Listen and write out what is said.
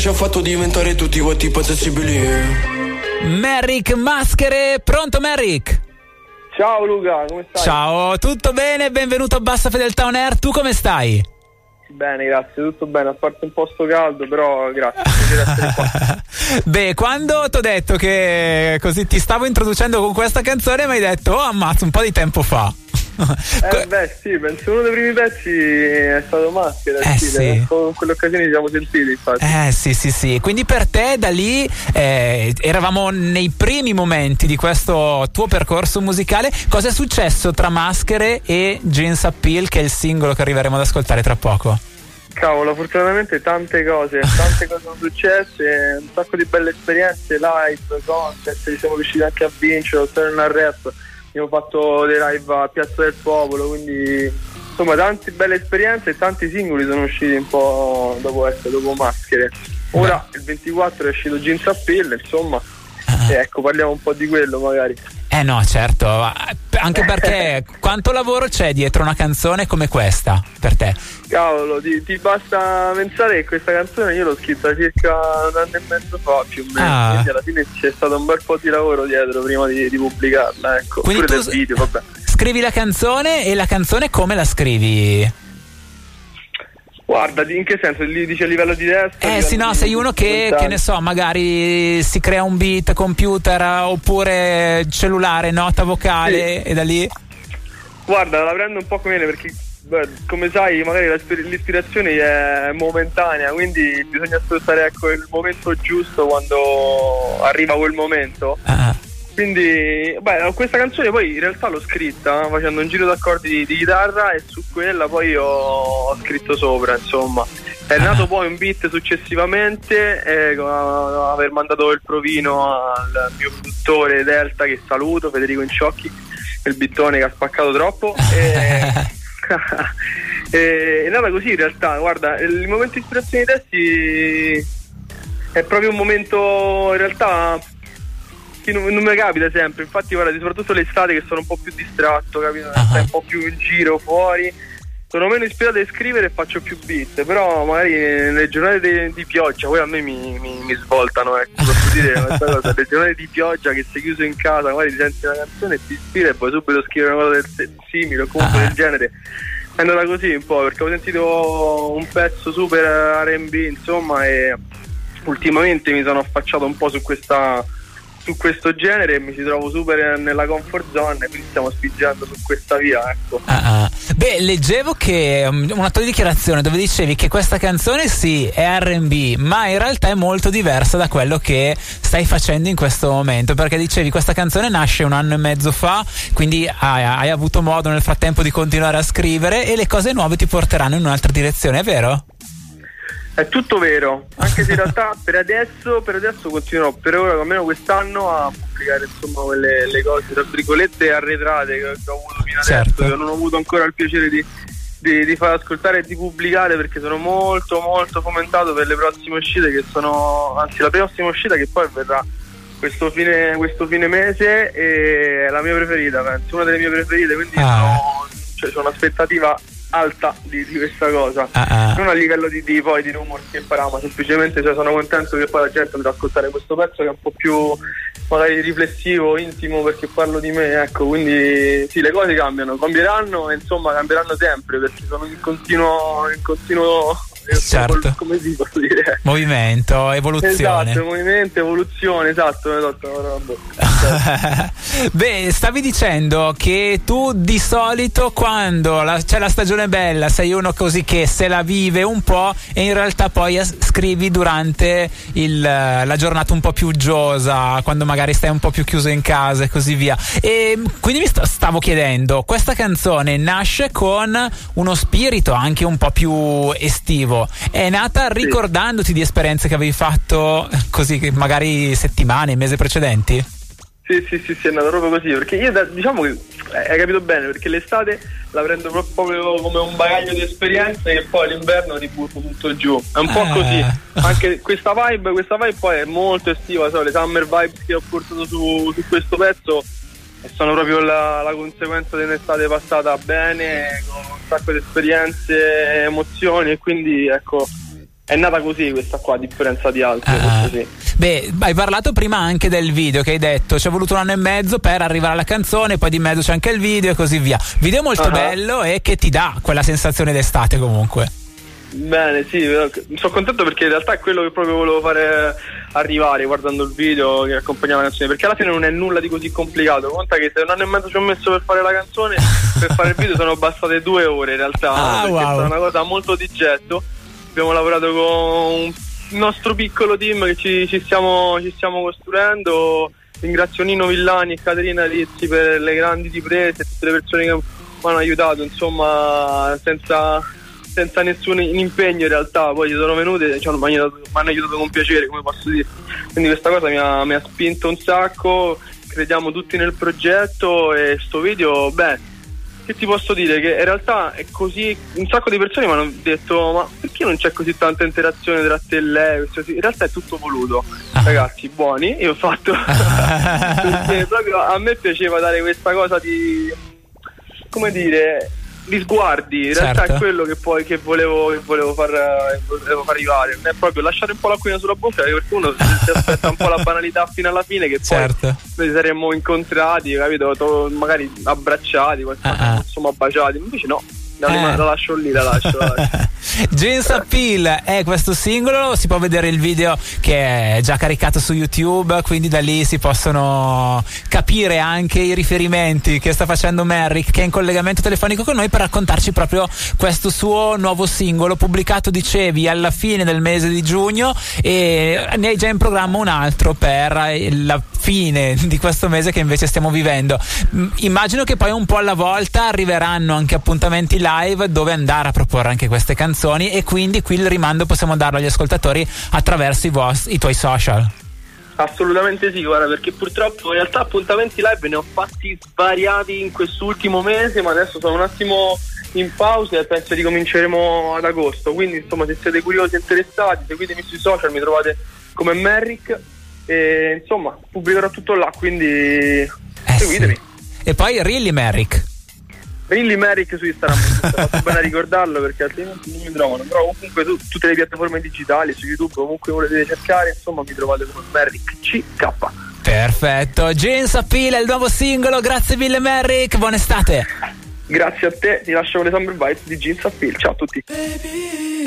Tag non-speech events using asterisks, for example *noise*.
Ci ha fatto diventare tutti quanti impassibili. Merrick Maschere, pronto Merrick? Ciao Luca, come stai? Ciao, tutto bene? Benvenuto a Bassa Fedeltà On Air, tu come stai? Bene, grazie, tutto bene, a parte un po' sto caldo, però grazie. *laughs* Beh, quando ti ho detto che così ti stavo introducendo con questa canzone, mi hai detto, oh ammazza, un po' di tempo fa. Eh beh sì, penso uno dei primi pezzi è stato Maschera, eh, sì, sì. con quelle occasioni ci siamo sentiti infatti. Eh sì sì sì, quindi per te da lì eh, eravamo nei primi momenti di questo tuo percorso musicale, cosa è successo tra Maschere e Jeans Appeal che è il singolo che arriveremo ad ascoltare tra poco? Cavolo, fortunatamente tante cose, tante cose sono successe, un sacco di belle esperienze, live, concert, siamo riusciti anche a vincere, ottenere una rap abbiamo fatto dei live a Piazza del Popolo, quindi insomma tante belle esperienze e tanti singoli sono usciti un po' dopo essere dopo maschere. Ora il 24 è uscito Jeans Appeal, insomma, e ecco parliamo un po' di quello magari. Eh no, certo, anche perché *laughs* quanto lavoro c'è dietro una canzone come questa per te? Cavolo, ti, ti basta pensare che questa canzone io l'ho scritta circa un anno e mezzo fa più o meno, ah. quindi alla fine c'è stato un bel po' di lavoro dietro prima di, di pubblicarla, ecco. Quindi Pure tu del video, vabbè. Scrivi la canzone e la canzone come la scrivi? Guarda, in che senso? Dice a livello di testo? Eh sì, no, sei uno che, che, ne so, magari si crea un beat, computer oppure cellulare, nota vocale sì. e da lì. Guarda, la prendo un po' come viene perché beh, come sai, magari l'ispirazione è momentanea, quindi bisogna aspettare ecco, il momento giusto quando arriva quel momento. Ah. Quindi, beh, questa canzone poi in realtà l'ho scritta facendo un giro d'accordi di, di chitarra e su quella poi ho, scritto sopra, insomma. È ah. nato poi un beat successivamente, eh, aver mandato il provino al mio produttore Delta che saluto, Federico Inciocchi, il bittone che ha spaccato troppo. E, *laughs* e, è nata così in realtà, guarda, il momento di ispirazione dei testi è proprio un momento in realtà che non, non mi capita sempre, infatti guarda, soprattutto l'estate che sono un po' più distratto, capito? Uh-huh. Stai un po' più in giro fuori. Sono meno ispirato a scrivere e faccio più beat, però magari nelle giornate di, di pioggia, poi a me mi, mi, mi svoltano, ecco, posso *laughs* dire questa cosa, le giornate di pioggia che sei chiuso in casa, magari ti senti una canzone e ti ispira e poi subito scrivere una cosa del simile o comunque uh-huh. del genere. È andata così un po' perché ho sentito un pezzo super RB, insomma, e ultimamente mi sono affacciato un po' su questa su questo genere mi ci trovo super nella comfort zone quindi stiamo spingendo su questa via ecco. ah, ah. beh leggevo che um, una tua dichiarazione dove dicevi che questa canzone sì è R&B ma in realtà è molto diversa da quello che stai facendo in questo momento perché dicevi questa canzone nasce un anno e mezzo fa quindi hai, hai avuto modo nel frattempo di continuare a scrivere e le cose nuove ti porteranno in un'altra direzione è vero? È tutto vero, anche se in realtà per adesso, per adesso continuerò per ora, almeno quest'anno, a pubblicare insomma quelle le cose tra virgolette arretrate che ho avuto fino certo. adesso, che non ho avuto ancora il piacere di, di, di, far ascoltare e di pubblicare perché sono molto molto fomentato per le prossime uscite che sono, anzi la prossima uscita che poi verrà questo fine, questo fine mese è la mia preferita, penso, una delle mie preferite, quindi ah. sono, cioè, sono un'aspettativa alta di, di questa cosa ah, ah. non a livello di, di, poi di rumors che farà ma semplicemente cioè, sono contento che poi la gente andrà ad ascoltare questo pezzo che è un po' più magari riflessivo, intimo perché parlo di me ecco quindi sì le cose cambiano, cambieranno e insomma cambieranno sempre perché sono in continuo, in continuo certo. come si può dire movimento, evoluzione esatto, movimento, evoluzione esatto, esatto. *laughs* beh stavi dicendo che tu di solito quando la, c'è la stagione bella sei uno così che se la vive un po' e in realtà poi scrivi durante il, la giornata un po' più uggiosa quando magari stai un po' più chiuso in casa e così via. E quindi mi stavo chiedendo questa canzone nasce con uno spirito anche un po' più estivo. È nata ricordandoti di esperienze che avevi fatto così magari settimane, mesi precedenti? Sì, sì, sì, sì, è nata proprio così, perché io diciamo che hai capito bene, perché l'estate la prendo proprio come un bagaglio di esperienze che poi l'inverno ributto tutto giù. È un po' eh. così. Anche questa vibe, questa vibe poi è molto estiva, so, le summer vibes che ho portato su, su questo pezzo sono proprio la, la conseguenza di un'estate passata bene, con un sacco di esperienze, emozioni e quindi ecco è nata così questa qua, a differenza di altre. Ah, sì. Beh, hai parlato prima anche del video che hai detto, ci è voluto un anno e mezzo per arrivare alla canzone, poi di mezzo c'è anche il video e così via. Video molto uh-huh. bello e che ti dà quella sensazione d'estate comunque. Bene, sì, sono contento perché in realtà è quello che proprio volevo fare arrivare guardando il video che accompagnava la canzone, perché alla fine non è nulla di così complicato. Conta che se un anno e mezzo ci ho messo per fare la canzone, *laughs* per fare il video sono bastate due ore in realtà, ah, wow. è una cosa molto di getto abbiamo lavorato con un nostro piccolo team che ci, ci, stiamo, ci stiamo costruendo. Ringrazio Nino Villani e Caterina Rizzi per le grandi riprese, tutte le persone che mi hanno aiutato, insomma, senza, senza nessun impegno in realtà. Poi ci sono venute, cioè, hanno aiutato, mi hanno aiutato con piacere, come posso dire. Quindi questa cosa mi ha, mi ha spinto un sacco, crediamo tutti nel progetto e sto video, beh che ti posso dire? Che in realtà è così. Un sacco di persone mi hanno detto: Ma perché non c'è così tanta interazione tra te e lei? In realtà è tutto voluto. Ah. Ragazzi, buoni. Io ho fatto. *laughs* perché proprio a me piaceva dare questa cosa di. come dire di sguardi, in certo. realtà è quello che poi che volevo, che volevo, far, volevo, far, arrivare. Non è proprio lasciare un po' l'acquina sulla bocca perché uno si aspetta un po' la banalità fino alla fine che certo. poi noi saremmo incontrati, capito? Magari abbracciati, qualcosa, uh-uh. insomma baciati. Invece no, la, eh. la lascio lì, la lascio. La lascio. *laughs* Jeans Appeal è questo singolo, si può vedere il video che è già caricato su YouTube, quindi da lì si possono capire anche i riferimenti che sta facendo Merrick, che è in collegamento telefonico con noi per raccontarci proprio questo suo nuovo singolo pubblicato, dicevi, alla fine del mese di giugno e ne hai già in programma un altro per la fine di questo mese che invece stiamo vivendo. Immagino che poi un po' alla volta arriveranno anche appuntamenti live dove andare a proporre anche queste canzoni e quindi qui il rimando possiamo darlo agli ascoltatori attraverso i, vostri, i tuoi social. Assolutamente sì, guarda, perché purtroppo in realtà appuntamenti live ne ho fatti svariati in quest'ultimo mese, ma adesso sono un attimo in pausa e penso che cominceremo ad agosto. Quindi, insomma, se siete curiosi e interessati, seguitemi sui social, mi trovate come Merrick e insomma, pubblicherò tutto là, quindi eh seguitemi. Sì. E poi Really Merrick. Really Merrick su Instagram, *laughs* fatto bene a ricordarlo perché altrimenti non mi trovano. Però comunque su tutte le piattaforme digitali, su YouTube, comunque volete cercare, insomma mi trovate come Merrick CK. Perfetto, James Appeal è il nuovo singolo, grazie mille Merrick, buona estate. Grazie a te, ti lascio con le Summer Bites di Jeans Appeal, ciao a tutti. Baby,